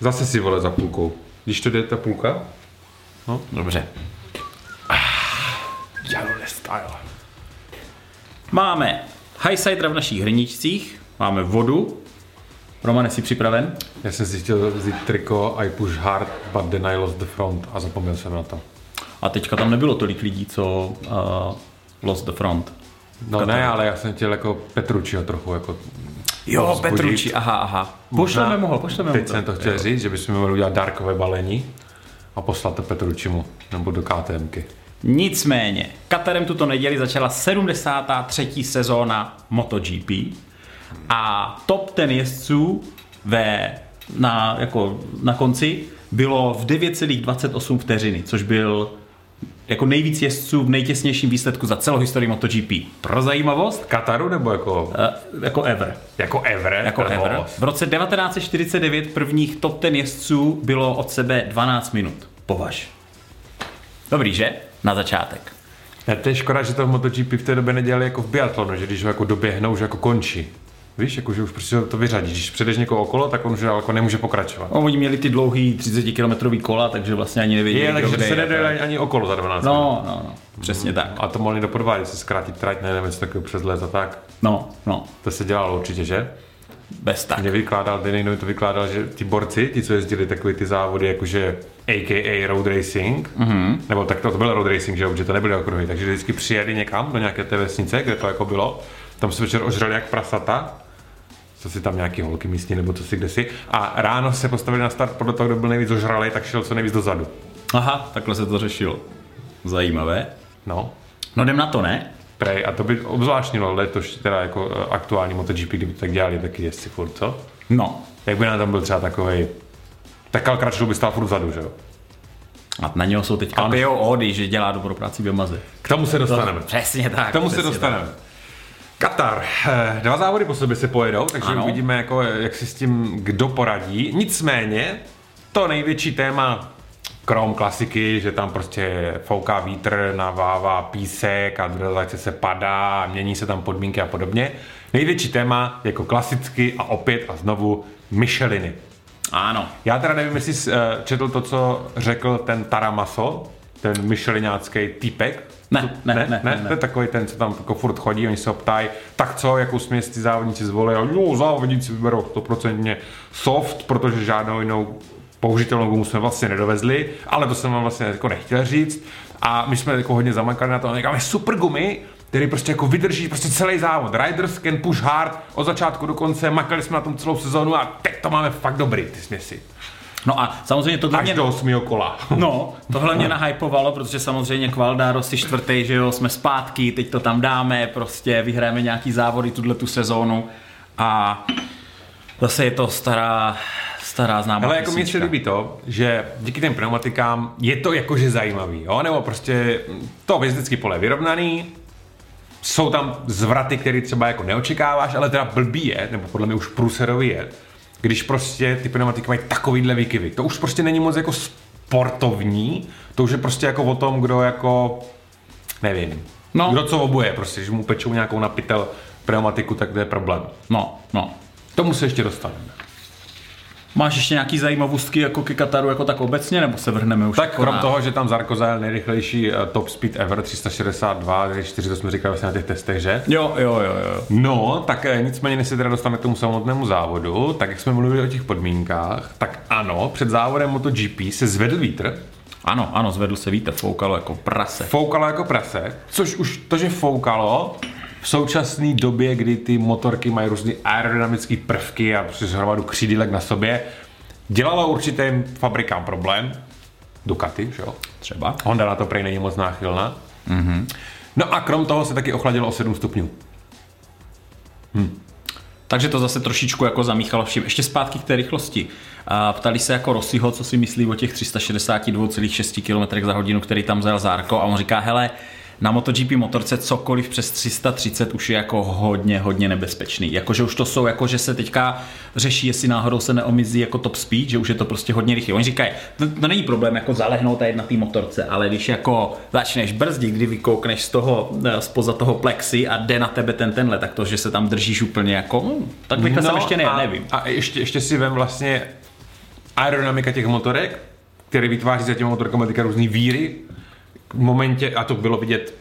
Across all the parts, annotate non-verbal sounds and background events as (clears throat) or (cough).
Zase si vole za půlkou. Když to jde ta půlka? No, dobře. Jalole style. Máme Highsidera v našich hrníčcích, máme vodu. Roman, jsi připraven? Já jsem si chtěl vzít triko I push hard, but then I lost the front a zapomněl jsem na to. A teďka tam nebylo tolik lidí, co uh, lost the front. No ne, ale já jsem chtěl jako Petručiho trochu jako Jo, povzbudit. Petruči, aha, aha. Pošleme mu ho, pošleme mu Teď jsem to chtěl říct, že bychom mohli udělat dárkové balení a poslat to Petručimu nebo do KTMky. Nicméně, Katarem tuto neděli začala 73. sezóna MotoGP a top ten jezdců ve, na, jako, na konci bylo v 9,28 vteřiny, což byl jako nejvíc jezdců v nejtěsnějším výsledku za celou historii MotoGP. Pro zajímavost, Kataru nebo jako, uh, jako ever. jako ever? Jako Provoz? ever. V roce 1949 prvních top ten jezdců bylo od sebe 12 minut. Považ. Dobrý, že? Na začátek. Ne, to je škoda, že to v MotoGP v té době nedělali jako v biatlonu, že když ho jako doběhnou, že jako končí. Víš, jako, že už prostě to vyřadí. Když předeš někoho okolo, tak on už jako nemůže pokračovat. No, oni měli ty dlouhý 30 km kola, takže vlastně ani nevěděli, Je, takže se je. nedojde ani, ani okolo za 12 minut. No, no, no, přesně tak. A to mohli dopodvádět, se zkrátit trať, ne, nevím, něco takového přes let a tak. No, no, To se dělalo určitě, že? bez tak. Mě vykládal, ten někdo mi to vykládal, že ti borci, ti, co jezdili takový ty závody, jakože AKA road racing, mm-hmm. nebo tak to, to byl road racing, že protože to nebyly okruhy, takže vždycky přijeli někam do nějaké té vesnice, kde to jako bylo, tam se večer ožrali jak prasata, co si tam nějaký holky místní, nebo co si kde si, a ráno se postavili na start podle toho, kdo byl nejvíc ožralý, tak šel co nejvíc dozadu. Aha, takhle se to řešilo. Zajímavé. No, No jdem na to, ne? prej, a to by obzvláštnilo letoš, teda jako eh, aktuální MotoGP, kdyby to tak dělali taky jezdci furt, co? No. Jak by nám tam byl třeba takovej, tak Crutchlow by stál furt vzadu, že jo? A na něho jsou teďka Ano. bio ody, že dělá dobrou práci Yamaze. K tomu se dostaneme. Přesně tak. K tomu se dostaneme. Katar. Eh, Dva závody po sobě se pojedou, takže Ano. uvidíme, jako, jak si s tím kdo poradí. Nicméně, to největší téma, krom klasiky, že tam prostě fouká vítr, navává písek a druhé se padá, mění se tam podmínky a podobně. Největší téma, jako klasicky a opět a znovu, Micheliny. Ano. Já teda nevím, jestli jsi eh, četl to, co řekl ten Taramaso, ten myšelinácký týpek. Ne, ne, ne, ne, ne, ne. To je takový ten, co tam jako furt chodí, oni se ho ptají, tak co, jakou směs ty závodníci zvolili? A Jo, závodníci vyberou 100% soft, protože žádnou jinou použitelnou gumu jsme vlastně nedovezli, ale to jsem vám vlastně jako nechtěl říct. A my jsme jako hodně zamakali na to, a říkáme super gumy, který prostě jako vydrží prostě celý závod. Riders can push hard od začátku do konce, makali jsme na tom celou sezónu a teď to máme fakt dobrý, ty směsi. No a samozřejmě tohle Až mě... do osmého kola. No, tohle mě nahypovalo, protože samozřejmě Kvaldaro si čtvrtý, že jo, jsme zpátky, teď to tam dáme, prostě vyhráme nějaký závody tuhle tu sezónu a zase je to stará, stará známá Ale jako mně se líbí to, že díky těm pneumatikám je to jakože zajímavý, jo? Nebo prostě to jezdecký pole je vyrovnaný, jsou tam zvraty, které třeba jako neočekáváš, ale teda blbý je, nebo podle mě už průserový je, když prostě ty pneumatiky mají takovýhle výkyvy. To už prostě není moc jako sportovní, to už je prostě jako o tom, kdo jako, nevím, No. kdo co obuje, prostě, že mu pečou nějakou napitel pneumatiku, tak to je problém. No, no. Tomu se ještě dostaneme. Máš ještě nějaký zajímavostky jako ke Kataru jako tak obecně, nebo se vrhneme už Tak jako krom na... toho, že tam Zarko zajel nejrychlejší eh, top speed ever 362, 4, to jsme říkali vlastně na těch testech, že? Jo, jo, jo, jo. No, tak eh, nicméně, než se teda dostaneme k tomu samotnému závodu, tak jak jsme mluvili o těch podmínkách, tak ano, před závodem MotoGP se zvedl vítr, Ano, ano, zvedl se vítr, foukalo jako prase. foukalo jako prase, což už to, že foukalo, v současné době, kdy ty motorky mají různé aerodynamické prvky a přes hromadu křídílek na sobě, dělalo určitým fabrikám problém, Ducati, že jo? Třeba. Honda na to prej není moc náchylná. Mm-hmm. No a krom toho se taky ochladilo o 7 stupňů. Takže to zase trošičku jako zamíchalo vším. Ještě zpátky k té rychlosti. A ptali se jako Rossiho, co si myslí o těch 362,6 km za hodinu, který tam zajel Zárko a on říká, hele, na MotoGP motorce cokoliv přes 330 už je jako hodně, hodně nebezpečný. Jakože už to jsou, jako že se teďka řeší, jestli náhodou se neomizí jako top speed, že už je to prostě hodně rychlé. Oni říkají, to, to není problém jako zalehnout tady na té motorce, ale když jako začneš brzdit, kdy vykoukneš z toho, eh, spoza toho plexy a jde na tebe ten tenhle, tak to, že se tam držíš úplně jako, hm, tak rychle jsem ještě ne, a, nevím. A ještě, ještě si vem vlastně aerodynamika těch motorek, který vytváří za těmi motorkami teďka různý víry, v momentě, a to bylo vidět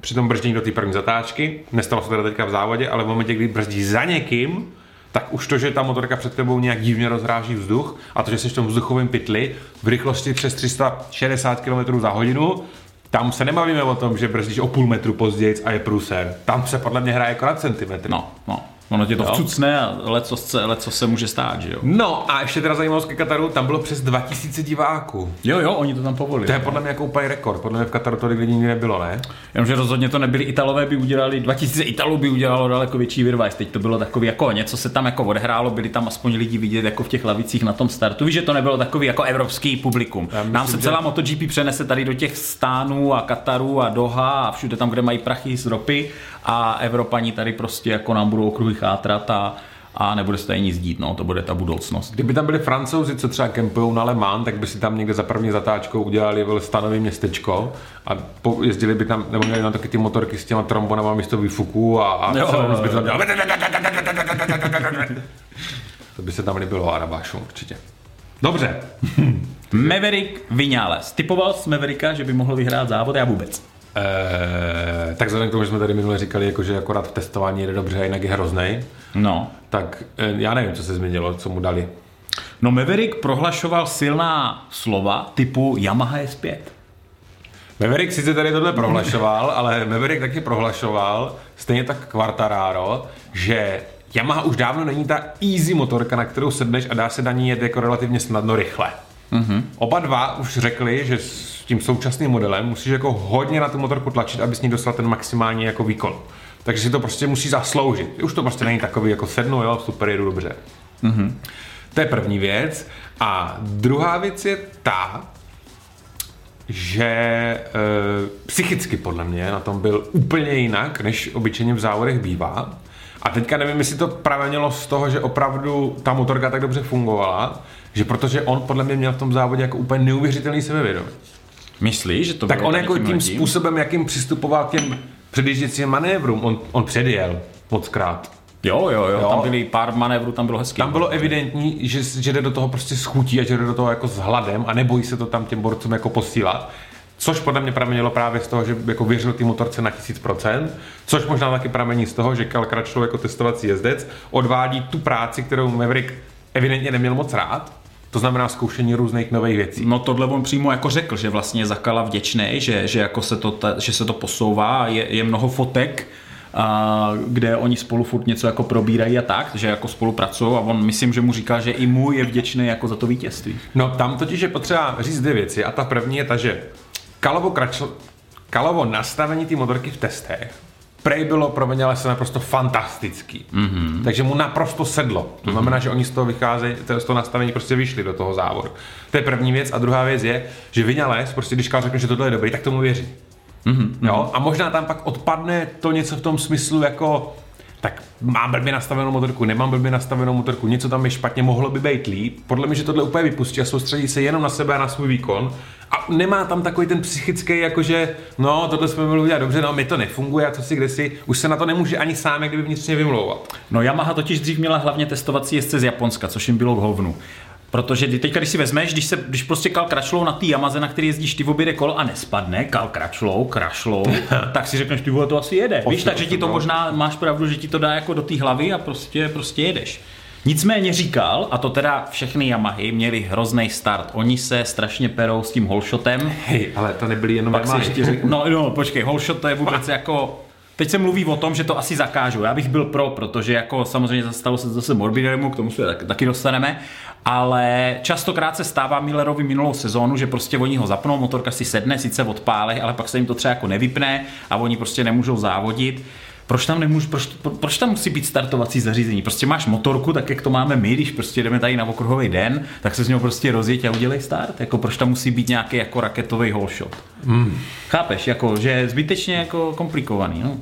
při tom brždění do té první zatáčky, nestalo se teda teďka v závodě, ale v momentě, kdy brzdí za někým, tak už to, že ta motorka před tebou nějak divně rozráží vzduch a to, že jsi v tom vzduchovém pytli v rychlosti přes 360 km za hodinu, tam se nebavíme o tom, že brzdíš o půl metru později a je průser. Tam se podle mě hraje jako na centimetry. No, no. Ono tě to vcucne a leco se, leco se může stát, že jo? No a ještě teda zajímavost ke Kataru, tam bylo přes 2000 diváků. Jo, jo, oni to tam povolili. To je podle mě jako úplně rekord, podle mě v Kataru tolik lidí nikdy nebylo, ne? Jenomže rozhodně to nebyli Italové, by udělali, 2000 Italů by udělalo daleko větší virvajs. Teď to bylo takový jako něco se tam jako odehrálo, byli tam aspoň lidi vidět jako v těch lavicích na tom startu. Víš, že to nebylo takový jako evropský publikum. myslím, Nám se že- celá MotoGP přenese tady do těch stánů a Kataru a Doha a všude tam, kde mají prachy z ropy a Evropani tady prostě jako nám budou okruhy chátrat a, a nebude se tady nic dít, no, to bude ta budoucnost. Kdyby tam byli francouzi, co třeba kempují na Le Mans, tak by si tam někde za první zatáčkou udělali stanový městečko a po, jezdili by tam, nebo měli na taky ty motorky s těma trombonama místo výfuků a, a Jo, celou by to tam. To by se tam líbilo Arabášům určitě. Dobře. (laughs) Maverick Vinales. Typoval jsi Mavericka, že by mohl vyhrát závod? Já vůbec. Eh, tak vzhledem k tomu, že jsme tady minule říkali, jako, že akorát v testování jede dobře a jinak je hroznej, No. tak eh, já nevím, co se změnilo, co mu dali. No Maverick prohlašoval silná slova typu Yamaha S5. Maverick sice tady tohle prohlašoval, ale Maverick taky prohlašoval, stejně tak Quartararo, že Yamaha už dávno není ta easy motorka, na kterou sedneš a dá se na ní jet jako relativně snadno rychle. Mm-hmm. Oba dva už řekli, že s tím současným modelem musíš jako hodně na tu motorku tlačit, aby s ní dostal ten maximální jako výkon. Takže si to prostě musí zasloužit. Už to prostě není takový jako sednu, jo, super, jedu dobře. Mm-hmm. To je první věc. A druhá věc je ta, že e, psychicky podle mě na tom byl úplně jinak, než obyčejně v závodech bývá. A teďka nevím, jestli to pramenilo z toho, že opravdu ta motorka tak dobře fungovala, že protože on podle mě měl v tom závodě jako úplně neuvěřitelný sebevědomí. Myslíš, že to Tak on jako tím tímhletím? způsobem, jakým přistupoval k těm předjížděcím manévrům, on, on předjel mockrát. Jo, jo, jo, Jo. tam byly pár manévrů, tam bylo hezký. Tam bylo evidentní, že, že jde do toho prostě s chutí a že jde do toho jako s hladem a nebojí se to tam těm borcům jako posílat. Což podle mě pramenilo právě z toho, že jako věřil té motorce na 1000%, což možná taky pramení z toho, že Cal Crutchlow jako testovací jezdec odvádí tu práci, kterou Maverick evidentně neměl moc rád, to znamená zkoušení různých nových věcí. No tohle on přímo jako řekl, že vlastně je Zakala vděčný, že, že, jako se to, ta, že se to posouvá, je, je mnoho fotek, a, kde oni spolu furt něco jako probírají a tak, že jako spolupracují a on myslím, že mu říká, že i mu je vděčný jako za to vítězství. No tam totiž je potřeba říct dvě věci a ta první je ta, že Kalovo, Crutchlow, Kalovo nastavení té motorky v testech prej bylo pro Vinalese naprosto fantastický. Mm-hmm. Takže mu naprosto sedlo. To znamená, že oni z toho vycházejí, to- z toho nastavení prostě vyšli do toho závodu. To je první věc. A druhá věc je, že Vinales, prostě když řekne, že tohle je dobrý, tak tomu věří. Mm-hmm. Jo? A možná tam pak odpadne to něco v tom smyslu jako tak mám blbě nastavenou motorku, nemám blbě nastavenou motorku, něco tam je špatně, mohlo by být líp. Podle mě, že tohle úplně vypustí a soustředí se jenom na sebe a na svůj výkon. A nemá tam takový ten psychický, jakože, no, tohle jsme měli udělat dobře, no, mi to nefunguje a co si kde si, už se na to nemůže ani sám, jak kdyby vnitřně vymlouvat. No Yamaha totiž dřív měla hlavně testovací jezdce z Japonska, což jim bylo k hovnu. Protože teďka, když si vezmeš, když, se, když prostě Kal Kračlou na té Yamaze, na který jezdíš ty v oběde kol a nespadne, Kal Kračlou, Krašlou, (laughs) tak si řekneš, ty vole, to asi jede. Víš, takže ti to možná, máš pravdu, že ti to dá jako do té hlavy a prostě, prostě jedeš. Nicméně říkal, a to teda všechny Yamahy měli hrozný start. Oni se strašně perou s tím holshotem. Hej, ale to nebyly jenom Pak Yamahy. ještě. No, no, počkej, holshot to je vůbec (laughs) jako... Teď se mluví o tom, že to asi zakážou. Já bych byl pro, protože jako samozřejmě stalo se zase Morbideremu, k tomu se tak, taky dostaneme, ale častokrát se stává Millerovi minulou sezónu, že prostě oni ho zapnou, motorka si sedne, sice odpálej, ale pak se jim to třeba jako nevypne a oni prostě nemůžou závodit. Proč tam, nemůžu, proč, pro- proč tam musí být startovací zařízení? Prostě máš motorku, tak jak to máme my, když prostě jdeme tady na okruhový den, tak se z něho prostě rozjeď a udělej start. Jako proč tam musí být nějaký jako raketový holshot? Mm. Chápeš, jako, že je zbytečně jako komplikovaný. No.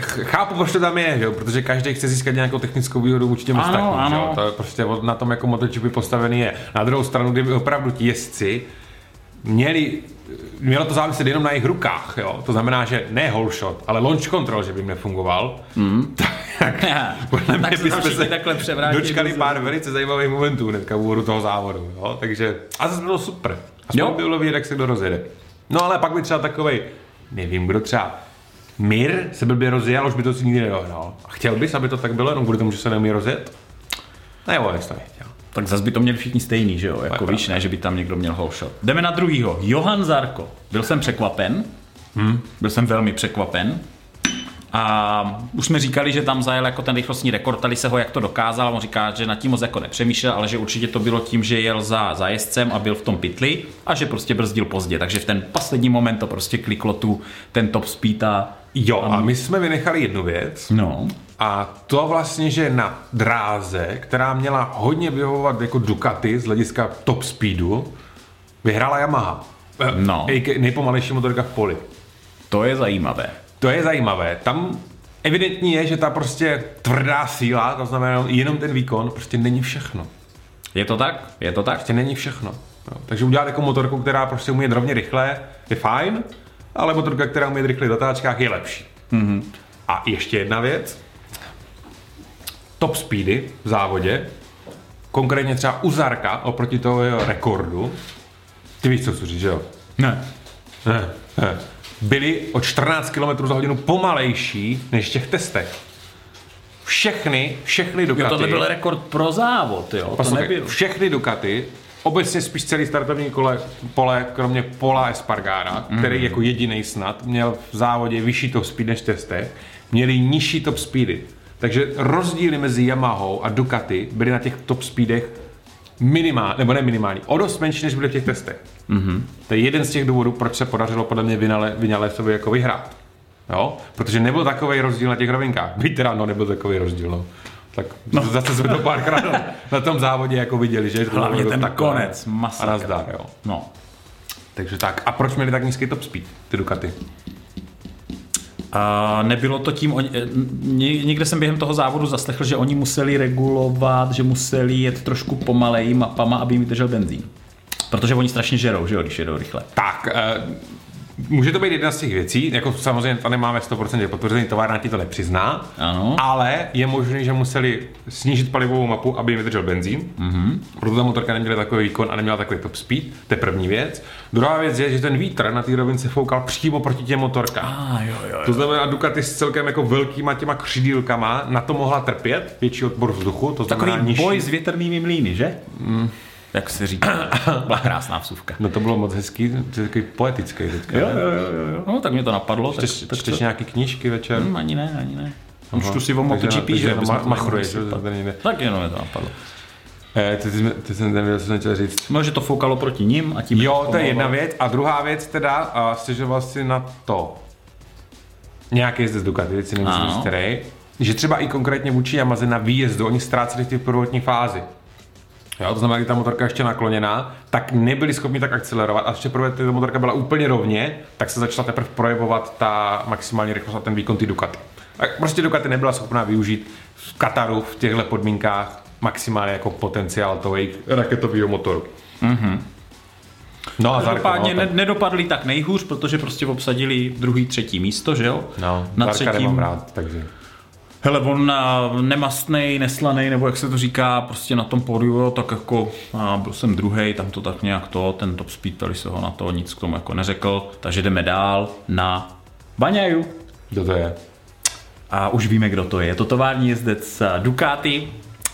Ch- Chápu, proč to tam je, že jo? protože každý chce získat nějakou technickou výhodu vůči těm Ano, ostatním. ano. To je prostě na tom jako MotoGP postavený je. Na druhou stranu, kdyby opravdu ti jezdci měli mělo to záviset jenom na jejich rukách, jo. To znamená, že ne whole shot, ale launch control, že by jim nefungoval. Mm. (laughs) tak, podle Tak mě se tam bychom všichni takhle dočkali do pár velice zajímavých momentů hnedka v úvodu toho závodu, jo. Takže, a zase bylo super. Aspoň Jo. bylo vidět, jak se kdo rozjede. No ale pak by třeba takovej, nevím, kdo třeba Mir se blbě rozjel, už by to si nikdy nedohrál. A chtěl bys, aby to tak bylo, jenom kvůli tomu, že se neumí rozjet? Nebo bys to nechtěl. Tak zase by to měli všichni stejný, že jo? Jako pravda. víš, ne, že by tam někdo měl whole shot. Jdeme na druhýho. Johan Zarko. Byl jsem překvapen. Hmm. Byl jsem velmi překvapen. A už jsme říkali, že tam zajel jako ten rychlostní rekord, tady se ho jak to dokázal, on říká, že nad tím moc jako nepřemýšlel, ale že určitě to bylo tím, že jel za, za jezdcem a byl v tom pitli a že prostě brzdil pozdě, takže v ten poslední moment to prostě kliklo tu ten top speed a Jo, a my jsme vynechali jednu věc, no, A to vlastně, že na dráze, která měla hodně vyhovovat jako Ducati z hlediska top speedu, vyhrála Yamaha. Eh, No. Nejpomalejší motorka v poli. to je zajímavé. To je zajímavé. Tam evidentní je, že ta prostě tvrdá síla, to znamená jenom ten výkon, prostě není všechno. Je to tak? Je to tak? Prostě není všechno. Jo. Takže udělat jako motorku, která prostě umí rovně rychle, je fajn, ale motorka, která umí rychle v zatáčkách, je lepší. Mm-hmm. A ještě jedna věc. Top speedy v závodě, konkrétně třeba u Zarka oproti toho jeho rekordu, ty víš, co chci říct, že jo? Ne. Ne, ne. Byli o 14 km za hodinu pomalejší než v těch testech. Všechny, všechny Ducati... Jo, tohle byl rekord pro závod, jo? To Poslouchej, nebyl. všechny Ducati, obecně spíš celý startovní kole, pole, kromě Pola Espargara, mm. který jako jediný snad měl v závodě vyšší top speed než v testech, měli nižší top speedy. Takže rozdíly mezi Yamahou a Ducati byly na těch top speedech minimální, nebo ne minimální, o dost menší, než byly v těch testech. Mm-hmm. To je jeden z těch důvodů, proč se podařilo podle mě Vinale, Vinalesovi jako vyhrát. Jo? Protože nebyl takový rozdíl na těch rovinkách. Byť teda, no, nebyl takový rozdíl, no. Tak no. zase jsme to párkrát na, tom závodě jako viděli, že? Hlavně ten takové. konec, masakr. A nazdar, jo. No. Takže tak. A proč měli tak nízký top speed, ty Ducati? A nebylo to tím, eh, ně- někde jsem během toho závodu zaslechl, že oni museli regulovat, že museli jet trošku pomalej mapama, aby jim vydržel benzín. Protože oni strašně žerou, že jo, když jedou rychle. Tak, eh, může to být jedna z těch věcí, jako samozřejmě to nemáme 100% potvrzený, továrna ti to nepřizná, Ano. ale je možné, že museli snížit palivovou mapu, aby jim vydržel benzín, mm-hmm. proto ta motorka neměla takový výkon a neměla takový top speed, to je první věc. Druhá věc je, že ten vítr na té rovince foukal přímo proti těm motorkám. A jo, jo, To znamená, Ducati s celkem jako velkýma těma křidílkama na to mohla trpět, větší odpor vzduchu, to znamená Takový nižší. boj s větrnými mlýny, že? Mm. Jak se říká. (coughs) Byla krásná vsuvka. No to bylo moc hezký, to je takový poetický teďka. Jo, jo, jo, jo. No, tak mě to napadlo. Tak, Čteš, tak čteš to, nějaký knížky večer? hm, ani ne, ani ne. Aha. Čtu si o MotoGP, že? ma- to machruješ, že? sypat. Tady někde. Tak jenom mě to napadlo. Eh, ty, ty, ty jsem nevěděl, co jsem chtěl říct. No, že to foukalo proti ním a tím... Jo, to je jedna věc. A druhá věc teda, a stěžoval si na to nějaký jezdec Ducati, teď si říct který, že třeba i konkrétně vůči Yamaze na výjezdu oni ztráceli v té prvotní fázi. Jo, to znamená, když ta motorka ještě nakloněná, tak nebyli schopni tak akcelerovat a ještě prvé ta motorka byla úplně rovně, tak se začala teprve projevovat ta maximální rychlost a ten výkon ty Ducati. A prostě Ducati nebyla schopná využít v Kataru v těchto podmínkách maximálně jako potenciál toho jejich raketového motoru. Mm-hmm. No a Zarko, Každopádně no, ne, nedopadli tak nejhůř, protože prostě obsadili druhý, třetí místo, že jo? No, Na Zarka třetím. nemám rád, takže... Hele, on a, nemastnej, neslanej, nebo jak se to říká, prostě na tom pódiu, tak jako a byl jsem druhý, tam to tak nějak to, ten top speed, tady se ho na to nic k tomu jako neřekl, takže jdeme dál na Baňaju. Kdo to je? A už víme, kdo to je. Je to tovární jezdec eh, Ducati,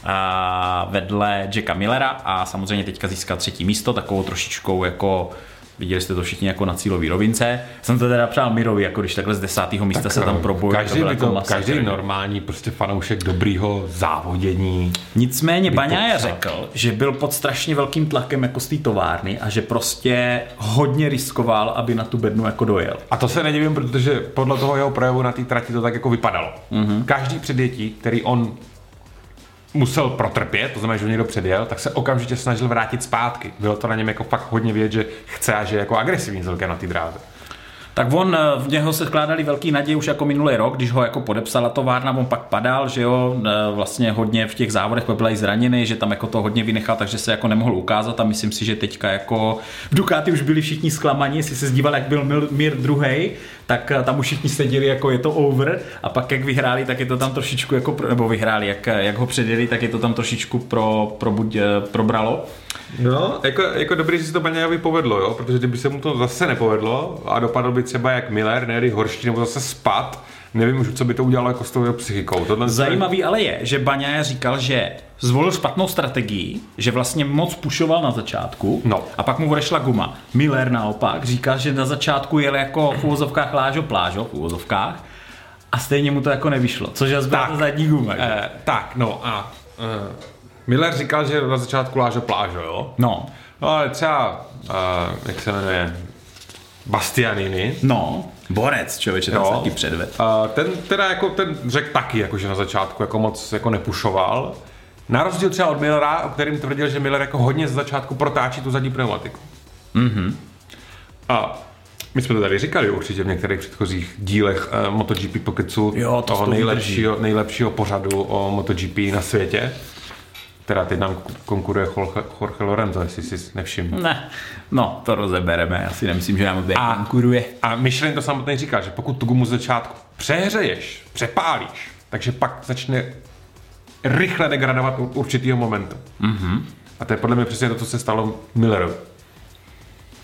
a vedle Jacka Millera a samozřejmě teďka získal třetí místo, takovou trošičkou jako Viděli jste to všichni jako na cílový rovince. Jsem to teda přál Mirovi, jako když takhle z desátého místa se tam probojil. Každý, by jako to, masakr. každý normální prostě fanoušek dobrýho závodění. Nicméně popsal. řekl, že byl pod strašně velkým tlakem jako z té továrny a že prostě hodně riskoval, aby na tu bednu jako dojel. A to se nedivím, protože podle toho jeho projevu na té trati to tak jako vypadalo. Mm-hmm. Každý předjetí, který on musel protrpět, to znamená, že ho někdo předjel, tak se okamžitě snažil vrátit zpátky. Bylo to na něm jako fakt hodně vědět, že chce a že je jako agresivní celkem na té dráze. Tak on, eh, v něho se skládali velký naděje už jako minulý rok, když ho jako podepsala továrna, on pak padal, že jo, eh, vlastně hodně v těch závodech byl i zraněný, že tam jako to hodně vynechal, takže se jako nemohl ukázat a myslím si, že teďka jako v Ducati už byli všichni zklamaní, jestli se zdíval, jak byl Mir druhý, tak eh, tam už všichni seděli jako je to over a pak jak vyhráli, tak je to tam trošičku jako, nebo vyhráli, jak, jak ho předjeli, tak je to tam trošičku pro, pro buď, probralo. No, jako, jako dobrý, že se to Baňajovi povedlo, jo? protože kdyby se mu to zase nepovedlo a dopadl by třeba jak Miller, ne horší, nebo zase spad, nevím už, co by to udělalo jako s tou psychikou. Tohle Zajímavý ale je, že Baňaja říkal, že zvolil špatnou strategii, že vlastně moc pušoval na začátku no. a pak mu odešla guma. Miller naopak říkal, že na začátku jel jako v úvozovkách lážo plážo, v úvozovkách, a stejně mu to jako nevyšlo, což je ta zadní guma. Eh, tak, no a eh, Miller říkal, že na začátku lážo plážo, jo? No. No ale třeba, uh, jak se jmenuje, Bastianini. No, borec, člověče, ten se ti předved. Uh, ten teda jako, ten řekl taky, jako, že na začátku jako moc jako nepušoval. Na rozdíl třeba od Millera, o kterým tvrdil, že Miller jako hodně z začátku protáčí tu zadní pneumatiku. Mhm. A my jsme to tady říkali určitě v některých předchozích dílech uh, MotoGP Pocketsu, jo, to toho nejlepšího, nejlepšího pořadu o MotoGP na světě. Teda teď nám konkuruje Jorge Lorenzo, jestli si nevšiml. Ne, no to rozebereme, já si nemyslím, že nám a, konkuruje. A Michelin to samotný říká, že pokud tu gumu z začátku přehřeješ, přepálíš, takže pak začne rychle degradovat určitýho momentu. Mm-hmm. A to je podle mě přesně to, co se stalo Millerovi.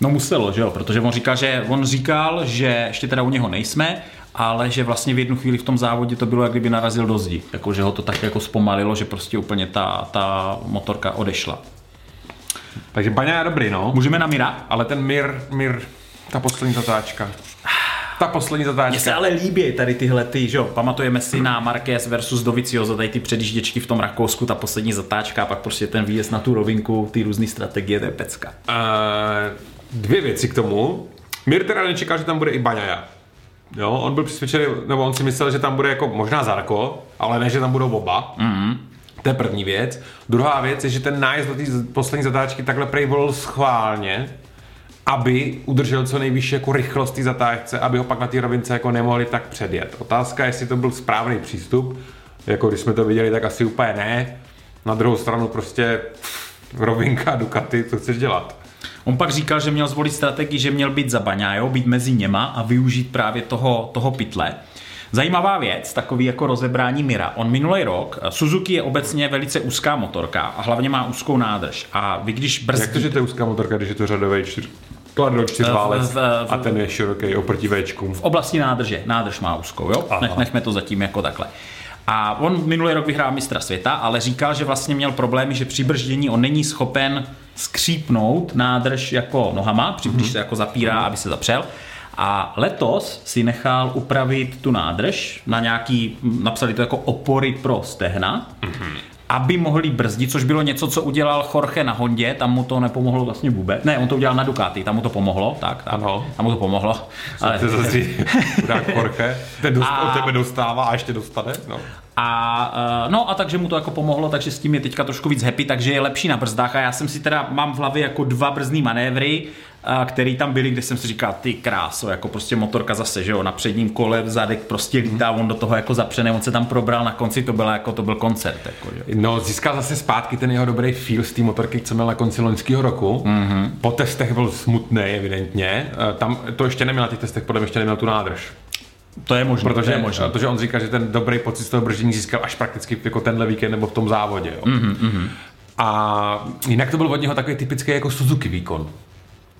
No muselo, že jo, protože on říkal, že on říkal, že ještě teda u něho nejsme, ale že vlastně v jednu chvíli v tom závodě to bylo, jak kdyby narazil do zdi. Jako, že ho to tak jako zpomalilo, že prostě úplně ta, ta motorka odešla. Takže Baňa je dobrý, no. Můžeme na Mira? Ale ten Mir, Mir, ta poslední zatáčka. Ta poslední zatáčka. Mně se ale líbí tady tyhle ty, že jo, pamatujeme si na Marquez versus Dovizioso, tady ty předjížděčky v tom Rakousku, ta poslední zatáčka a pak prostě ten výjezd na tu rovinku, ty různé strategie, to je pecka. Uh, dvě věci k tomu. Mir teda nečekal, že tam bude i Baňaja. Jo, on byl přesvědčený, nebo on si myslel, že tam bude jako možná Zarko, ale ne, že tam budou oba. Mm-hmm. To je první věc. Druhá věc je, že ten nájezd do té poslední zatáčky takhle prej volil schválně, aby udržel co nejvyšší jako rychlost té zatáčce, aby ho pak na té rovince jako nemohli tak předjet. Otázka, jestli to byl správný přístup, jako když jsme to viděli, tak asi úplně ne. Na druhou stranu prostě pff, rovinka Ducati, co chceš dělat? On pak říkal, že měl zvolit strategii, že měl být za Baňájo, být mezi něma a využít právě toho, toho pytle. Zajímavá věc, takový jako rozebrání Mira. On minulý rok, Suzuki je obecně velice úzká motorka a hlavně má úzkou nádrž. A vy když brzdíte... Jak to, že to je úzká motorka, když je to řadový čtyř... Kladno čtyřválec a ten je široký oproti Včku. V oblasti nádrže. Nádrž má úzkou, jo? Nech, nechme to zatím jako takhle. A on minulý rok vyhrál mistra světa, ale říkal, že vlastně měl problémy, že při brždění on není schopen skřípnout nádrž jako nohama, při, když mhm. se jako zapírá, aby se zapřel. A letos si nechal upravit tu nádrž na nějaký, napsali to jako opory pro stehna. Mm-hmm aby mohli brzdit, což bylo něco, co udělal Jorge na Hondě, tam mu to nepomohlo vlastně vůbec. Ne, on to udělal na Ducati, tam mu to pomohlo, tak, tak ano. tam mu to pomohlo. Ale... To zase Jorge, ten dost, a... od tebe dostává a ještě dostane. No. A, eh, no a takže mu to jako pomohlo, takže s tím je teďka trošku víc happy, takže je lepší na brzdách a já jsem si teda, mám v hlavě jako dva brzdní manévry, který tam byly, kde jsem si říkal, ty kráso, jako prostě motorka zase, že jo, na předním kole, zadek prostě lítá, on do toho jako zapřené, on se tam probral, na konci to byla jako, to byl koncert, jako, že? No, získal zase zpátky ten jeho dobrý feel z té motorky, co měl na konci loňského roku. Mm-hmm. Po testech byl smutný, evidentně. Tam to ještě neměl na těch testech, podle mě ještě neměl tu nádrž. To je možné. Protože, to je možný. protože on říká, že ten dobrý pocit z toho brždění získal až prakticky jako tenhle víkend nebo v tom závodě. Jo. Mm-hmm. A jinak to byl od něho takový typický jako Suzuki výkon.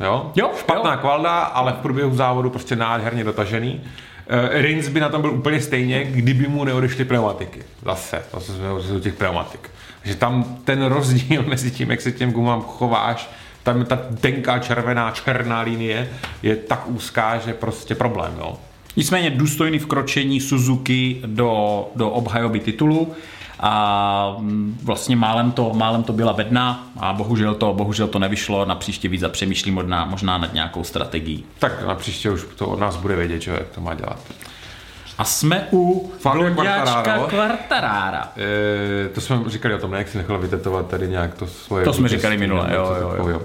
Jo? jo Špatná jo. kvalda, ale v průběhu závodu prostě nádherně dotažený. Uh, Rins by na tom byl úplně stejně, kdyby mu neodešly pneumatiky. Zase, to jsme do těch pneumatik. Takže tam ten rozdíl (laughs) mezi tím, jak se těm gumám chováš, tam ta tenká červená, černá linie je tak úzká, že prostě problém. Jo. Nicméně důstojný vkročení Suzuki do, do obhajoby titulu a mm, vlastně málem to, málem to byla vedna a bohužel to, bohužel to nevyšlo, na příště víc zapřemýšlím možná, možná nad nějakou strategií. Tak na příště už to od nás bude vědět, že, jak to má dělat. A jsme u Fabia Quartarara. E, to jsme říkali o tom, ne, jak si nechal vytetovat tady nějak to svoje... To jsme říkali minule, jo, jo, jo. jo.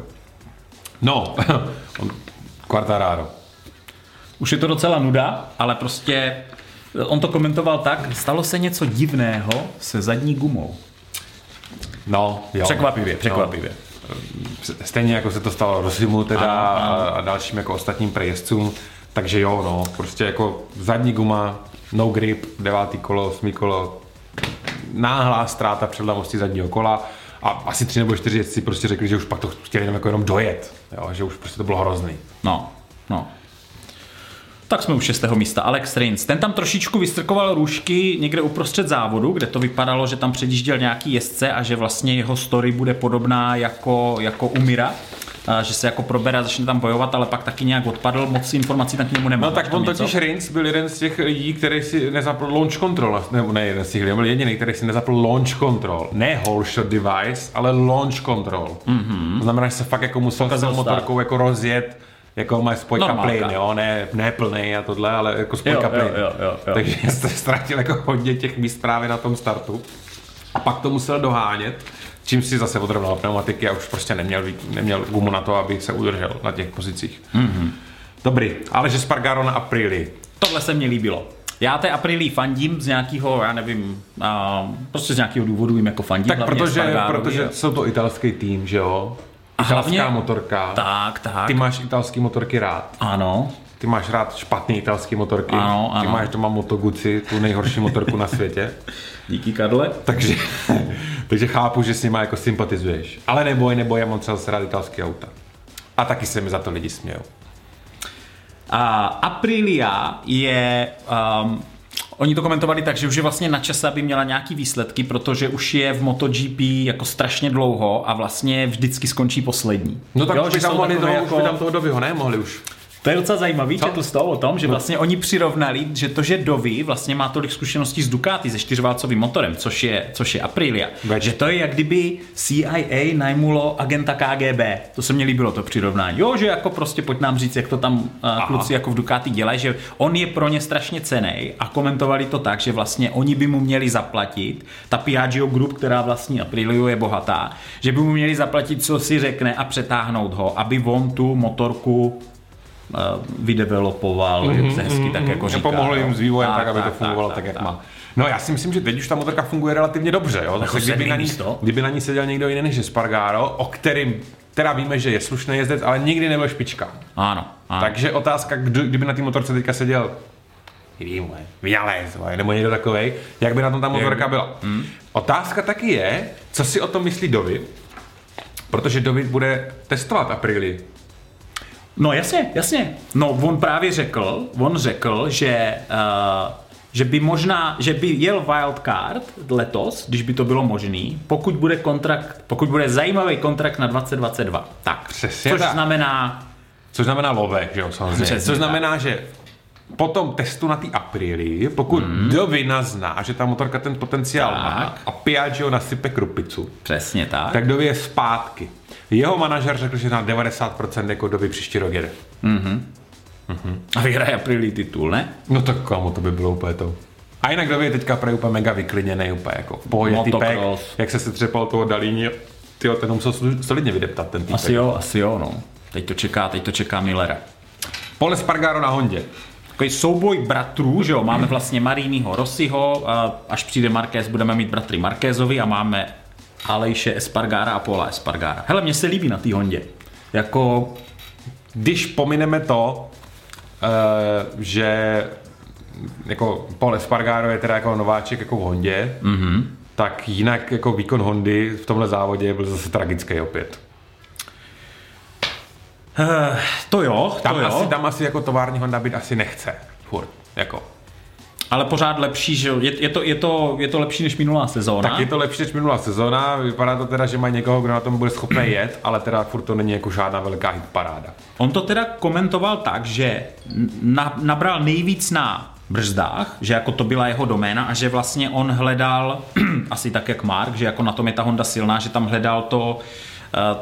No, (laughs) Quartararo. už je to docela nuda, ale prostě on to komentoval tak, stalo se něco divného se zadní gumou. No, jo. Překvapivě, překvapivě. No. Stejně jako se to stalo Rosimu teda Ano, ano. a dalším jako ostatním prejezdcům, takže jo, no, prostě jako zadní guma, no grip, devátý kolo, osmý kolo, náhlá ztráta předlavosti zadního kola a asi tři nebo čtyři jezdci prostě řekli, že už pak to chtěli jenom, jako jenom dojet, jo, že už prostě to bylo hrozný. No, no. Tak jsme u šestého místa. Alex Rins. Ten tam trošičku vystrkoval růžky někde uprostřed závodu, kde to vypadalo, že tam předjížděl nějaký jezdce a že vlastně jeho story bude podobná jako, jako u Mira. A že se jako probere a začne tam bojovat, ale pak taky nějak odpadl, moc informací tam k němu nemá. No tak on totiž Rins byl jeden z těch lidí, který si nezapl launch control, nebo ne jeden z těch lidí, byl jediný, který si nezapl launch control. Ne whole shot device, ale launch control. Mm-hmm. To znamená, že se fakt jako musel s motorkou jako rozjet, jako má spojka Normálka. plyn, jo, ne, ne plný a tohle, ale jako spojka plyn. jo, jo, jo. Takže (laughs) jste ztratil jako hodně těch míst právě na tom startu. A pak to musel dohánět, čím si zase odrovnal pneumatiky a už prostě neměl, neměl gumu na to, aby se udržel na těch pozicích. Mm-hmm. Dobrý, ale že Spargaro na Aprili. Tohle se mně líbilo. Já té Aprilii fandím z nějakého, já nevím, a, prostě z nějakého důvodu jim jako fandím. Tak protože, protože jsou to italský tým, že jo? A Italská hlavně- motorka. Tak, tak. Ty máš italský motorky rád. Ano, Ty máš rád špatný italský motorky. Ano, Ty ano. máš doma Moto Guzzi, tu nejhorší motorku na světě. (laughs) díky Karle. Takže, (laughs) takže chápu, že s nima jako sympatizuješ. Ale neboj, neboj, já mám třeba rád italský auta. A taky se mi za to lidi smějou. A Aprilia je... Um, oni to komentovali tak, že už je vlastně na čase, aby měla nějaký výsledky, protože už je v MotoGP jako strašně dlouho a vlastně vždycky skončí poslední. No tak Jo, už by tam mohli jako... by tam toho dobyho, ne? Mohli už. To je docela zajímavý, Co? četl z toho o tom, že vlastně oni přirovnali, že to, že Dovi vlastně má tolik zkušeností s Ducati, se čtyřválcovým motorem, což je, což je Aprilia, Veď. že to je jak kdyby CIA najmulo agenta KGB. To se mně líbilo, to přirovnání. Jo, že jako prostě pojď nám říct, jak to tam uh, kluci jako v Ducati dělají, že on je pro ně strašně cenej a komentovali to tak, že vlastně oni by mu měli zaplatit, ta Piaggio Group, která vlastně Apriliu je bohatá, že by mu měli zaplatit, co si řekne a přetáhnout ho, aby on tu motorku vydevelopoval mm-hmm, hezky, tak jako říká. Pomohl jim s vývojem tak, aby to fungovalo tak, tak, jak tak. má. No já si myslím, že teď už ta motorka funguje relativně dobře. Jo? Zase, kdyby, na ní, kdyby na ní seděl někdo jiný než Spargaro, o kterým teda víme, že je slušný jezdec, ale nikdy nebyl špička. Ano, ano. Takže otázka, kdo, kdyby na té motorce teďka seděl Vím, Vinales, nebo někdo takovej, jak by na tom ta motorka byla. Hmm. Otázka taky je, co si o tom myslí Dovi, protože Dovi bude testovat Aprili. No jasně, jasně. No on právě řekl, on řekl, že uh, že by možná, že by jel wildcard letos, když by to bylo možný, pokud bude kontrakt, pokud bude zajímavý kontrakt na 2022. Tak, Přesně což tak. znamená, Což znamená love, že jo, samozřejmě. Přesně Což tak. znamená, že po tom testu na té Aprili, pokud mm. Dovi nazná, že ta motorka ten potenciál Tak. má a Piaggio nasype krupicu, přesně tak, tak Dovi je zpátky. Jeho manažer řekl, že na 90% jako Dovi příští rok jede. a vyhraje Aprili titul, ne? No tak kamo, to by bylo úplně to. A jinak Dovi je teďka prej úplně mega vyklidněný, úplně jako v pohodě typek, jak se se třepal toho Dalíni, tyjo, ten musel solidně vydeptat ten týpek. Asi jo, asi jo, no. Teď to čeká, teď to čeká Millera. Pole Spargaro na Hondě. Takový souboj bratrů, že jo, máme vlastně Marínyho Rossiho, až přijde Marquez, budeme mít bratry Marquezovi a máme Alejše Espargára a Paula Espargára. Hele, mně se líbí na té Hondě. Jako, Když pomineme to, uh, že jako Paul Espargaro je teda jako nováček jako v Hondě, mm-hmm. tak jinak jako výkon Hondy v tomhle závodě byl zase tragický opět. Uh, to jo, Tam, to jo, asi, tam asi jako tovární Honda být asi nechce. Furt. Jako. ale pořád lepší, že jo, je, je, to, je, to, je to lepší než minulá sezóna. Tak je to lepší než minulá sezóna, vypadá to teda, že mají někoho, kdo na tom bude schopný (clears throat) jet, ale teda furt to není jako žádná velká hitparáda. On to teda komentoval tak, že na, nabral nejvíc na brzdách, že jako to byla jeho doména a že vlastně on hledal, (clears throat) asi tak jak Mark, že jako na tom je ta Honda silná, že tam hledal to, eh,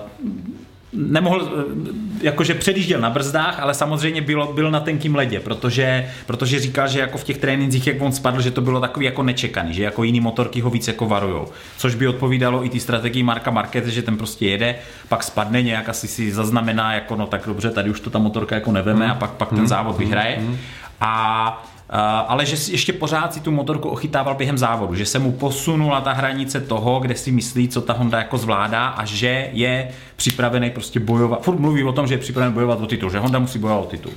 nemohl, eh, jakože předjížděl na brzdách, ale samozřejmě bylo, byl na tenkým ledě, protože, protože říkal, že jako v těch trénincích, jak on spadl, že to bylo takový jako nečekaný, že jako jiný motorky ho víc jako varujou. Což by odpovídalo i ty strategii Marka Marquez, že ten prostě jede, pak spadne nějak asi si zaznamená, jako no tak dobře, tady už to ta motorka jako neveme a pak, pak ten závod vyhraje. A Uh, ale že si ještě pořád si tu motorku ochytával během závodu, že se mu posunula ta hranice toho, kde si myslí, co ta Honda jako zvládá a že je připravený prostě bojovat. Furt mluví o tom, že je připravený bojovat o titul, že Honda musí bojovat o titul.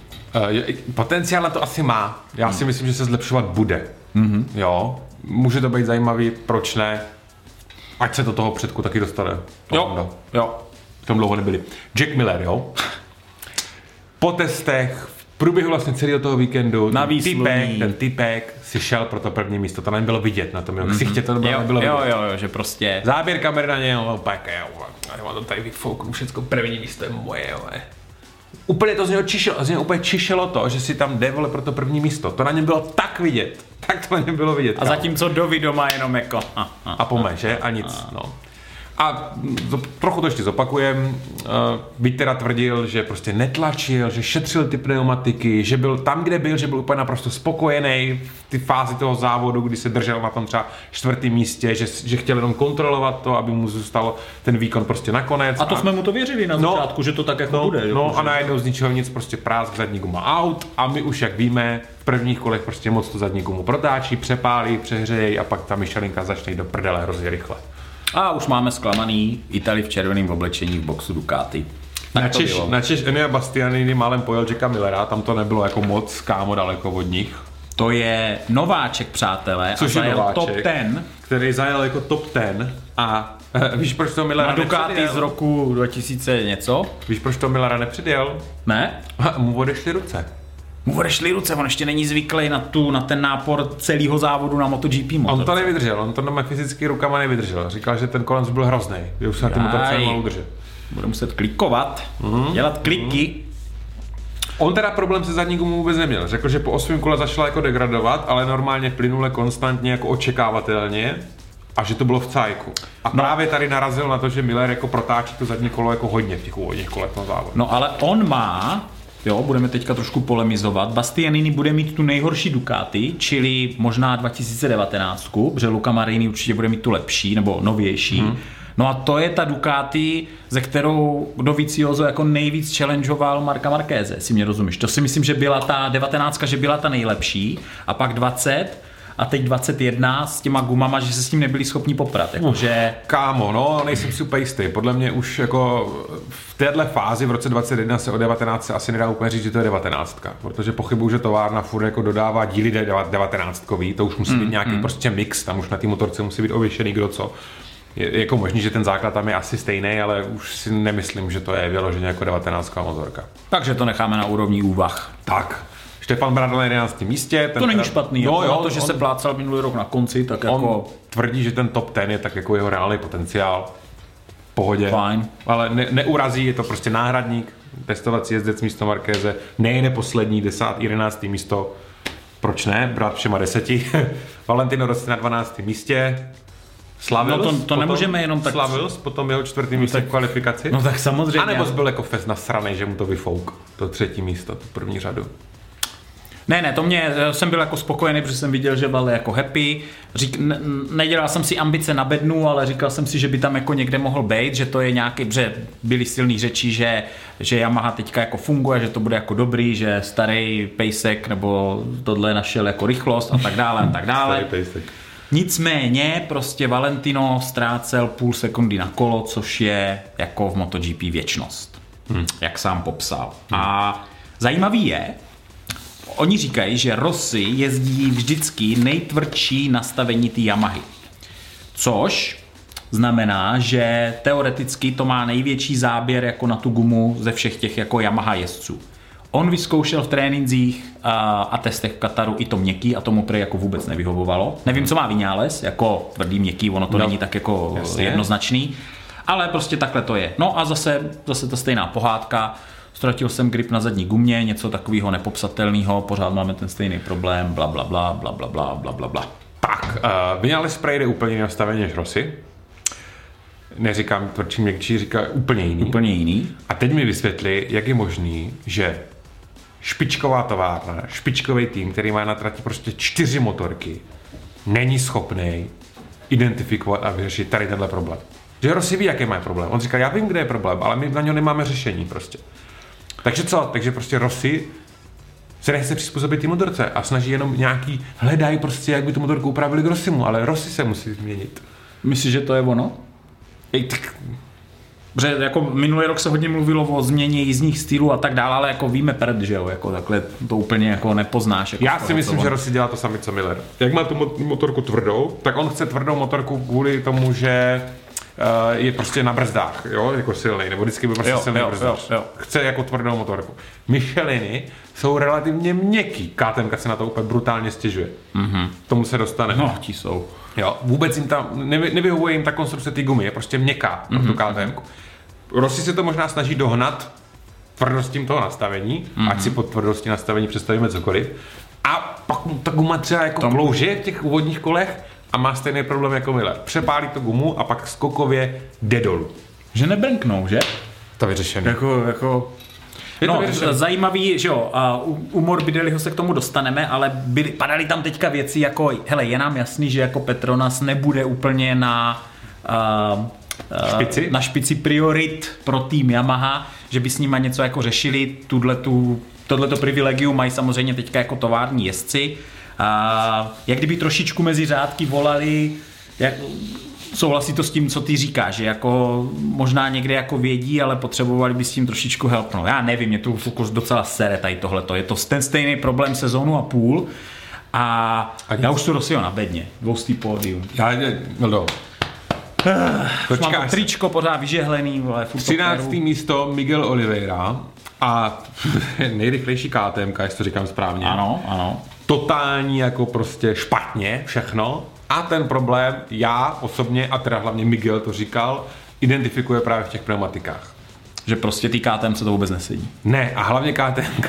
Je, potenciál na to asi má. Já si myslím, že se zlepšovat bude. Mm-hmm. Jo, může to být zajímavý, proč ne? Ať se do toho předku taky dostane. Jo, Honda. jo. V tom dlouho nebyli. Jack Miller, jo? Po testech, průběhu vlastně celého toho víkendu, Na ten typek, ten typek si šel pro to první místo. To nebylo vidět na tom jeho ksichtě, to bylo, Jo, nebylo jo, vidět. jo, jo, že prostě... Záběr kamery na něj, jo, pak jo, já mám to tady vyfouknu, všechno první místo je moje, jo. je. Úplně to z něho čišelo, z něho úplně čišelo to, že si tam jde, vole, pro to první místo. To na něm bylo tak vidět, tak to na něm bylo vidět. A kámo. zatímco Dovi doma jenom jako... A, a. A pome, že? A nic, no. A trochu to ještě zopakujem. Byť teda tvrdil, že prostě netlačil, že šetřil ty pneumatiky, že byl tam, kde byl, že byl úplně naprosto spokojený v ty fázi toho závodu, kdy se držel na tom třeba čtvrtém místě, že, že chtěl jenom kontrolovat to, aby mu zůstal ten výkon prostě nakonec. a to jsme mu to věřili na No. začátku, že to tak jako No, bude. no a najednou z ničeho nic prostě prásk zadní guma out a my už jak víme, v prvních kolech prostě moc to zadní gumu protáčí, přepálí, přehřejí a pak ta myšelinka začne do prdele hrozně rychle. A už máme zklamaný Itali v červeném oblečení v boxu Ducati. Tak Načeš, bylo. načeš Enea Bastianini málem pojel Jacka Millera, tam to nebylo jako moc kámo daleko od nich. To je nováček, přátelé, Což a je nováček. top 10 Který zajel jako top 10 a eh, víš proč to Millera na Ducati z roku 2000 něco. Víš proč to Millera nepředjel? Ne? Ha, mu odešly ruce. Mu odešly ruce, on ještě není zvyklý na, tu, na ten nápor celého závodu na MotoGP motor. On to nevydržel, on to na fyzicky rukama nevydržel. Říkal, že ten konec byl hrozný, že už se na ty motorce nemohl udržet. Bude muset klikovat, dělat kliky. On teda problém se zadní gumou vůbec neměl. Řekl, že po osmém kole začala jako degradovat, ale normálně plynule, konstantně, jako očekávatelně a že to bylo v cajku. A no. právě tady narazil na to, že Miller jako protáčí to zadní kolo jako hodně v těch úvodních kolech na závod. No ale on má, jo, budeme teďka trošku polemizovat, Bastianini bude mít tu nejhorší Ducati, čili možná 2019, protože Luca Marini určitě bude mít tu lepší, nebo novější. Hmm. No a to je ta Ducati, ze kterou Dovizioso jako nejvíc challengeoval Marka Markéze, si mě rozumíš. To si myslím, že byla ta 19, že byla ta nejlepší, a pak 20, a teď 21 s těma gumama, že se s tím nebyli schopni poprat. Jakože Kámo, no, nejsem si úplně jistý. Podle mě už jako v téhle fázi v roce 21 se o 19 se asi nedá úplně říct, že to je 19, protože pochybuju, že továrna furt jako dodává díly 19 kový, to už musí být nějaký prostě mix, tam už na té motorce musí být ověšený kdo co. Je jako možný, že ten základ tam je asi stejný, ale už si nemyslím, že to je vyloženě jako 19 motorka. takže to necháme na úrovni úvah. Tak, Štefan Bradl na 11. místě. Ten To není špatný, no, jako jo, to, že on, se plácal minulý rok na konci, tak on jako tvrdí, že ten top 10 je tak jako jeho reálný potenciál. V pohodě. Fajn. Ale ne, neurazí, je to prostě náhradník, testovací jezdec místo Markéze, nejde poslední, 10. 11. místo. Proč ne? Brát všema deseti. (laughs) Valentino Rossi na 12. místě. Slavil No to- to nemůžeme jenom tak- Slavil, potom jeho čtvrtý místo v kvalifikaci. No tak samozřejmě. A nebo byl jako fest nasranej, že mu to vyfouk, to třetí místo, tu první řadu. Ne, ne, to mě, eh, jsem byl jako spokojený, protože jsem viděl, že Val je jako happy. Řík, ne, nedělal jsem si ambice na bednu, ale říkal jsem si, že by tam jako někde mohl být, že to je nějaký, že byly silný řeči, že, že Yamaha teďka jako funguje, že to bude jako dobrý, že starý pejsek nebo tohle našel jako rychlost a tak dále a tak dále. Nicméně prostě Valentino ztrácel půl sekundy na kolo, což je jako v MotoGP věčnost, hmm. jak sám popsal. Hmm. A zajímavý je, oni říkají, že Rossi jezdí vždycky nejtvrdší nastavení té Yamahy. Což znamená, že teoreticky to má největší záběr jako na tu gumu ze všech těch jako Yamaha jezdců. On vyzkoušel v trénincích a, a testech v Kataru i to měkký a tomu prý jako vůbec nevyhovovalo. Nevím, co má Vinales, jako tvrdý měkký, ono to no, není tak jako jasně. jednoznačný, ale prostě takhle to je. No a zase, zase ta stejná pohádka, ztratil jsem grip na zadní gumě, něco takového nepopsatelného, pořád máme ten stejný problém, bla bla bla, bla bla bla, bla bla bla. Tak, uh, vyňali spray úplně úplně nastavený než Rosy. Neříkám tvrdší, měkčí, říká úplně jiný. Úplně jiný. A teď mi vysvětli, jak je možný, že špičková továrna, špičkový tým, který má na trati prostě čtyři motorky, není schopný identifikovat a vyřešit tady tenhle problém. Že Rossi ví, jaký má problém. On říká, já vím, kde je problém, ale my na něho nemáme řešení prostě. Takže co? Takže prostě Rossi se nechce přizpůsobit té motorce a snaží jenom nějaký, hledají prostě, jak by tu motorku upravili k Rossimu, ale Rossi se musí změnit. Myslíš, že to je ono? Ej, tak Protože jako minulý rok se hodně mluvilo o změně jízdních stylů a tak dále, ale jako víme prd, že jo, jako takhle to úplně jako nepoznáš. Jako Já si myslím, že Rossi dělá to samé, co Miller. Jak má tu mo- motorku tvrdou, tak on chce tvrdou motorku kvůli tomu, že je prostě na brzdách, jo, jako silný, nebo vždycky byl prostě Jo, silný jo, brzdař. jo, jo. Chce jako tvrdou motorku. Micheliny jsou relativně měkký. KTM se na to úplně brutálně stěžuje. Mm-hmm. Tomu se dostane. No, ti jsou. Jo, vůbec jim tam, nevy, nevyhovuje jim ta konstrukce té gumy, je prostě měkká pro tu KTM. Rossi se to možná snaží dohnat tvrdostím toho nastavení, mm-hmm. ať si pod tvrdostí nastavení představíme cokoliv. A pak ta guma třeba jako Tom. klouže v těch úvodních kolech a má stejný problém jako Miller. Přepálí tu gumu a pak skokově jde dolů. Že nebrnknou, že? To vyřešené. Jako, jako... Je to no, vyřešené. zajímavý, že jo, a u, u Morbidelliho se k tomu dostaneme, ale byly, padaly tam teďka věci jako, hele, je nám jasný, že jako Petronas nebude úplně na uh, uh, Špici? na špici priorit pro tým Yamaha, že by s nima něco jako řešili, tuhletu, tohleto privilegium mají samozřejmě teďka jako tovární jezdci. A jak kdyby trošičku mezi řádky volali, jak, souhlasí to s tím, co ty říkáš, že jako možná někde jako vědí, ale potřebovali by s tím trošičku helpnout. Já nevím, mě tu fokus docela sere tady tohleto. Je to ten stejný problém sezónu a půl a, A já už to Rosio na bedně, dvoustý pódium. Já, no do. Mám Počkáš, to tričko pořád vyžehlený, vole, furt to 13. peru. místo Miguel Oliveira a (laughs) nejrychlejší KTM, jestli to říkám správně. Ano, ano. Totální jako prostě špatně všechno. A ten problém já osobně, a teda hlavně Miguel to říkal, identifikuje právě v těch pneumatikách. Že prostě ty KTM se to vůbec nesedí. Ne, a hlavně KTM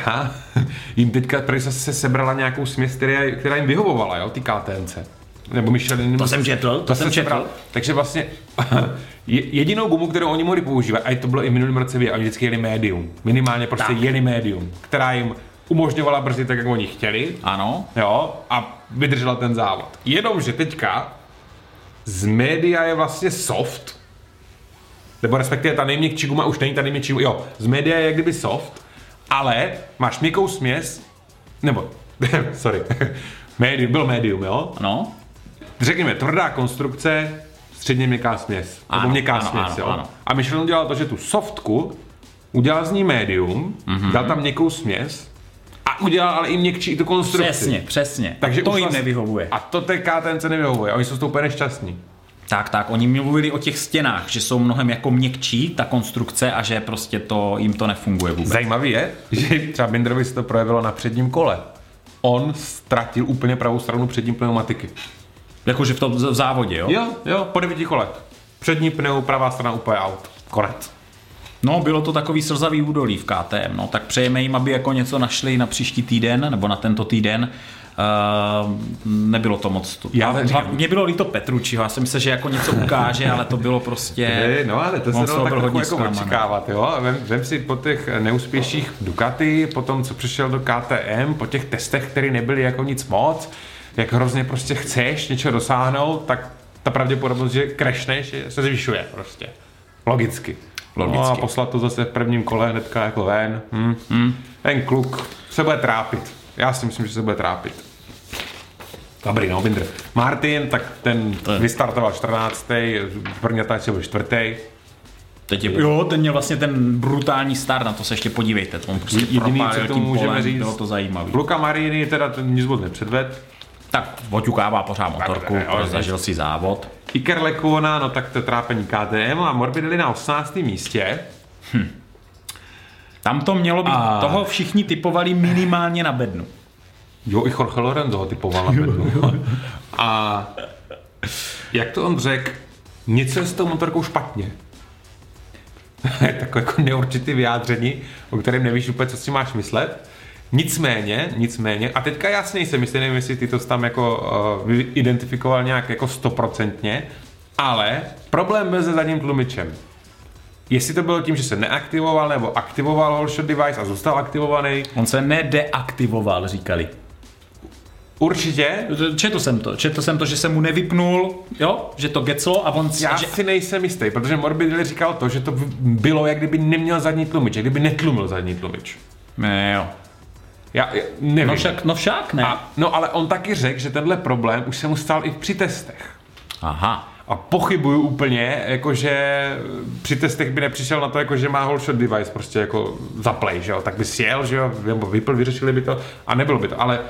(laughs) jim teďka se sebrala nějakou směs, která, která jim vyhovovala, jo, ty KTMce. Nebo Michelin. To jsem četl, to se jsem četl. sebral. Takže vlastně (laughs) je- jedinou gumu, kterou oni mohli používat, a to bylo i v minulém roce, oni vždycky jeli médium. Minimálně prostě Tak. jeli médium, která jim umožňovala brzdit tak, jak oni chtěli. Ano. Jo, a vydržela ten závod. Jenomže teďka z média je vlastně soft, nebo respektive ta nejměkčí guma už není ta nejměkčí guma, jo, z média je jak kdyby soft, ale máš měkkou směs, nebo, (laughs) sorry, (laughs) médium, byl médium, jo, Ano. řekněme, tvrdá konstrukce, středně měkká směs, Ano, nebo měkká ano, směs, ano, jo. ano. A Michelin udělal to, že tu softku udělal z ní médium, Mhm. mm-hmm. dal tam měkkou směs a udělal ale i měkčí i tu konstrukci. Přesně, přesně. Takže to jim vlastně- nevyhovuje. A to té KTNC nevyhovuje. Oni jsou z toho úplně nešťastní. Tak, tak, oni mluvili o těch stěnách, že jsou mnohem jako měkčí, ta konstrukce, a že prostě to, jim to nefunguje vůbec. Zajímavý je, že třeba Binderovi se to projevilo na předním kole. On ztratil úplně pravou stranu přední pneumatiky. Jakože v tom v závodě, jo? Jo, jo, po devíti kolech. Přední pneu, pravá strana úplně out. Konec. No, bylo to takový slzavý údolí v KTM, no, tak přejeme jim, aby jako něco našli na příští týden, nebo na tento týden. Uh, nebylo to moc. To. Já A hla- Mě bylo líto Petručiho, já jsem myslel, že jako něco ukáže, ale to bylo prostě... (laughs) No ale to se dalo tak trochu jako očekávat, jo. Vem, vem, si po těch neúspěších Ducati, po tom, co přišel do KTM, po těch testech, které nebyly jako nic moc, jak hrozně prostě chceš něco dosáhnout, tak ta pravděpodobnost, že crashneš, je- se zvyšuje prostě. Logicky. Logicky. No a poslat to zase v prvním kole hnedka jako ven. Hm. Hm. Ten kluk se bude trápit. Já si myslím, že se bude trápit. Dobrý, no, Binder. Martin, tak ten To je- vystartoval 14. v první atáčce byl čtvrtý. Teď je, jo, ten měl vlastně ten brutální start, na to se ještě podívejte. To on prostě Jediný, co k tomu tím můžeme polem, říct, bylo to zajímavé. Luka Marini teda ten nic moc nepředved. Tak oťukává pořád motorku, ne, ale- zažil si závod. Iker Lekona, no tak to trápení KTM a Morbidelli na 18. místě. Tam to mělo být, A- toho všichni typovali minimálně na bednu. Jo, i Jorge Lorenzo ho typoval na bednu. A jak to on řekl, něco je s tou motorkou špatně. (laughs) je takové jako neurčitý vyjádření, o kterém nevíš úplně, co si máš myslet. Nicméně, nicméně, a teďka jasně jsem, jestli nevím, jestli ty to tam jako uh, identifikoval nějak jako stoprocentně, Ale problém byl se zadním tlumičem. Jestli to bylo tím, že se neaktivoval nebo aktivoval Holshot device a zůstal aktivovaný, On se nedeaktivoval, říkali. určitě. Četl jsem to, četl jsem to, že se mu nevypnul, jo, že to geclo a on... Já že, si nejsem jistý, protože Morbidelli říkal to, že to bylo, jak kdyby neměl zadní tlumič, jak kdyby netlumil zadní tlumič. ne, jo. Já, nevím. No však, no však, ne. A, no ale on taky řekl, že tenhle problém už se mu stal i při testech. Aha. A pochybuju úplně, jakože při testech by nepřišel na to, jako že má holshot device prostě jako zaplay, že jo, tak by sjel, že jo, nebo vypl, vyřešili by to a nebylo by to, ale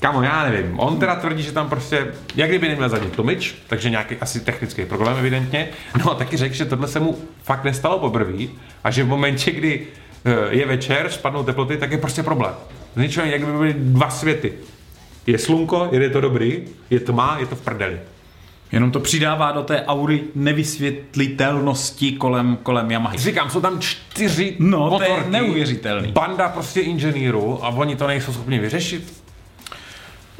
Kamo, já nevím. On teda tvrdí, že tam prostě, jak kdyby neměl zadní tlumič, takže nějaký asi technický problém evidentně. No a taky řekl, že tohle se mu fakt nestalo poprvé a že v momentě, kdy eh, je večer, spadnou teploty, tak je prostě problém. Ničeho, jak by byly dva světy. Je slunko, je to dobrý, je tma, je to v prdeli. Jenom to přidává do té aury nevysvětlitelnosti kolem, kolem Yamahy. Říkám, jsou tam čtyři No, to je motorky, neuvěřitelný. Banda prostě inženýrů a oni to nejsou schopni vyřešit.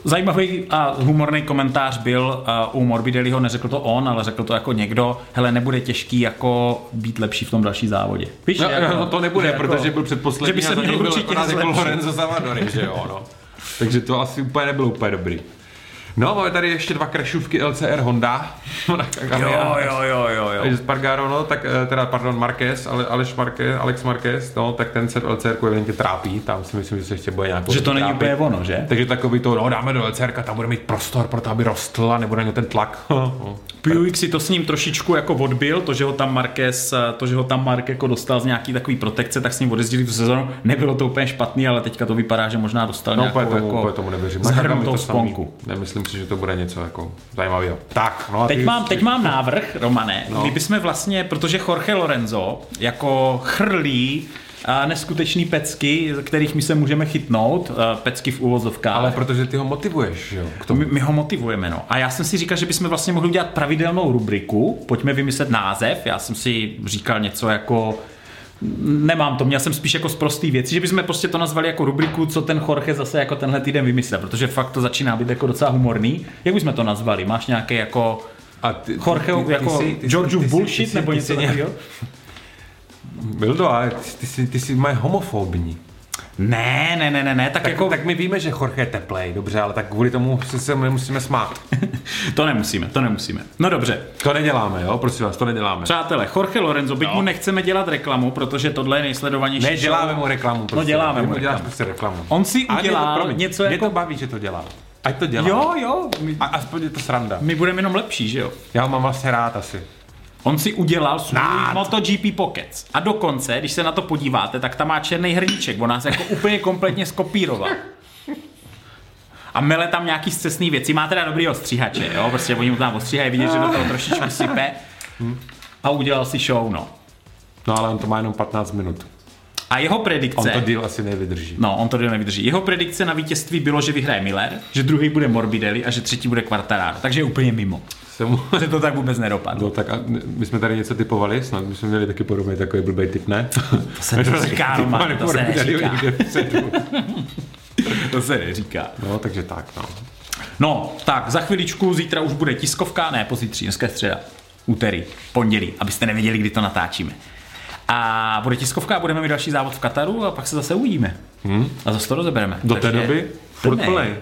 Zajímavý a humorný komentář byl uh, u Morbidelliho, neřekl to on, ale řekl to jako někdo, hele, nebude těžký jako být lepší v tom další závodě. Víš, No, jako, no, to nebude, že protože byl předposlední že by se a za byl určitě jako. Lorenzo Savadori, že jo, no. Takže to asi úplně nebylo úplně dobrý. No, máme tady ještě dva krešůvky LCR Honda. (laughs) Jo, jo, jo, jo, jo. Spargaro, no, tak eh, teda, pardon, Marquez, ale Aleš Marquez, Alex Marquez, no, tak ten se v LCR evidentně trápí, tam si myslím, že se ještě bude nějak Že to není úplně ono, že? Takže takový to, no dáme do LCR, tam bude mít prostor pro to, aby rostl a nebude na něj ten tlak. (laughs) No. Puig si to s ním trošičku jako odbil, to, že ho tam Marquez, to, že ho tam Mark jako dostal z nějaký takový protekce, tak s ním odjezdili tu sezonu. Nebylo to úplně špatný, ale teďka to vypadá, že možná dostal No, nějakou úplně tomu, jako úplně tomu nevěřím. to sponku. Nemyslím si, že to bude něco jako zajímavého. Tak, no a Teď ty- mám, teď mám návrh, Romane. No. Bychom vlastně, protože Jorge Lorenzo jako chrlí a neskutečný pecky, kterých my se můžeme chytnout, pecky v úvozovkách. Ale protože ty ho motivuješ, jo? K To tomu. my, my ho motivujeme, no. A já jsem si říkal, že bychom vlastně mohli udělat pravidelnou rubriku. Pojďme vymyslet název. Já jsem si říkal něco jako Nemám to, měl jsem spíš jako z prostý věci, že bychom prostě to nazvali jako rubriku, co ten Jorge zase jako tenhle týden vymyslel, protože fakt to začíná být jako docela humorný. Jak bychom to nazvali? Máš nějaké jako A ty, Jorge, jako Georgeův bullshit nebo něco takového? Byl to, ale ty, ty, jsi, ty jsi mají homofobní. Ne, ne, ne, ne, ne, tak, Tak, jako tak my víme, že Jorge je teplej, dobře, ale tak kvůli tomu se, se nemusíme smát. (laughs) to nemusíme, to nemusíme. No dobře, To neděláme, jo? Prosím vás, to neděláme. přátelé, Jorge Lorenzo, byť No. mu nechceme dělat reklamu, protože tohle je nejsledovanější Ne, děláme show. mu reklamu. Prostě. děláme Ty mu děláš reklamu. prostě reklamu. On si mě promiň, něco Mě jako... to baví, že to dělá. Ať to dělá. Jo, jo, my, A aspoň je to sranda. my budeme jenom lepší, že jo? Já ho mám vlastně rád asi. On si udělal svůj Rád. MotoGP Pockets. A dokonce, když se na to podíváte, tak tam má černý hrníček. On nás jako úplně kompletně skopíroval. A mele tam nějaký zcestný věci. Má teda dobrý ostříhače, jo? Prostě oni mu tam ostříhají, vidět, že do toho trošičku sype. A udělal si show, no. No ale on to má jenom 15 minut. A jeho On predikce... to díl asi nevydrží. No, on to díl nevydrží. Jeho predikce na vítězství bylo, že vyhraje Miller, že druhý bude Morbidelli a že třetí bude Quartararo. Takže je úplně mimo. Se mu... Že to tak vůbec nedopadlo. No tak a my jsme tady něco typovali, snad my jsme měli taky podobný takový blbý typ, ne? To se neříká, (laughs) Roman, to se neříká. (laughs) To se neříká. No, takže tak, no. No, tak za chviličku, zítra už bude tiskovka, ne, pozítří, dneska je středa, úterý, pondělí, abyste nevěděli, kdy to natáčíme. A bude tiskovka a budeme mít další závod v Kataru a pak se zase uvidíme. Hmm. A zase to rozebereme. Do té Takže doby furt plnej.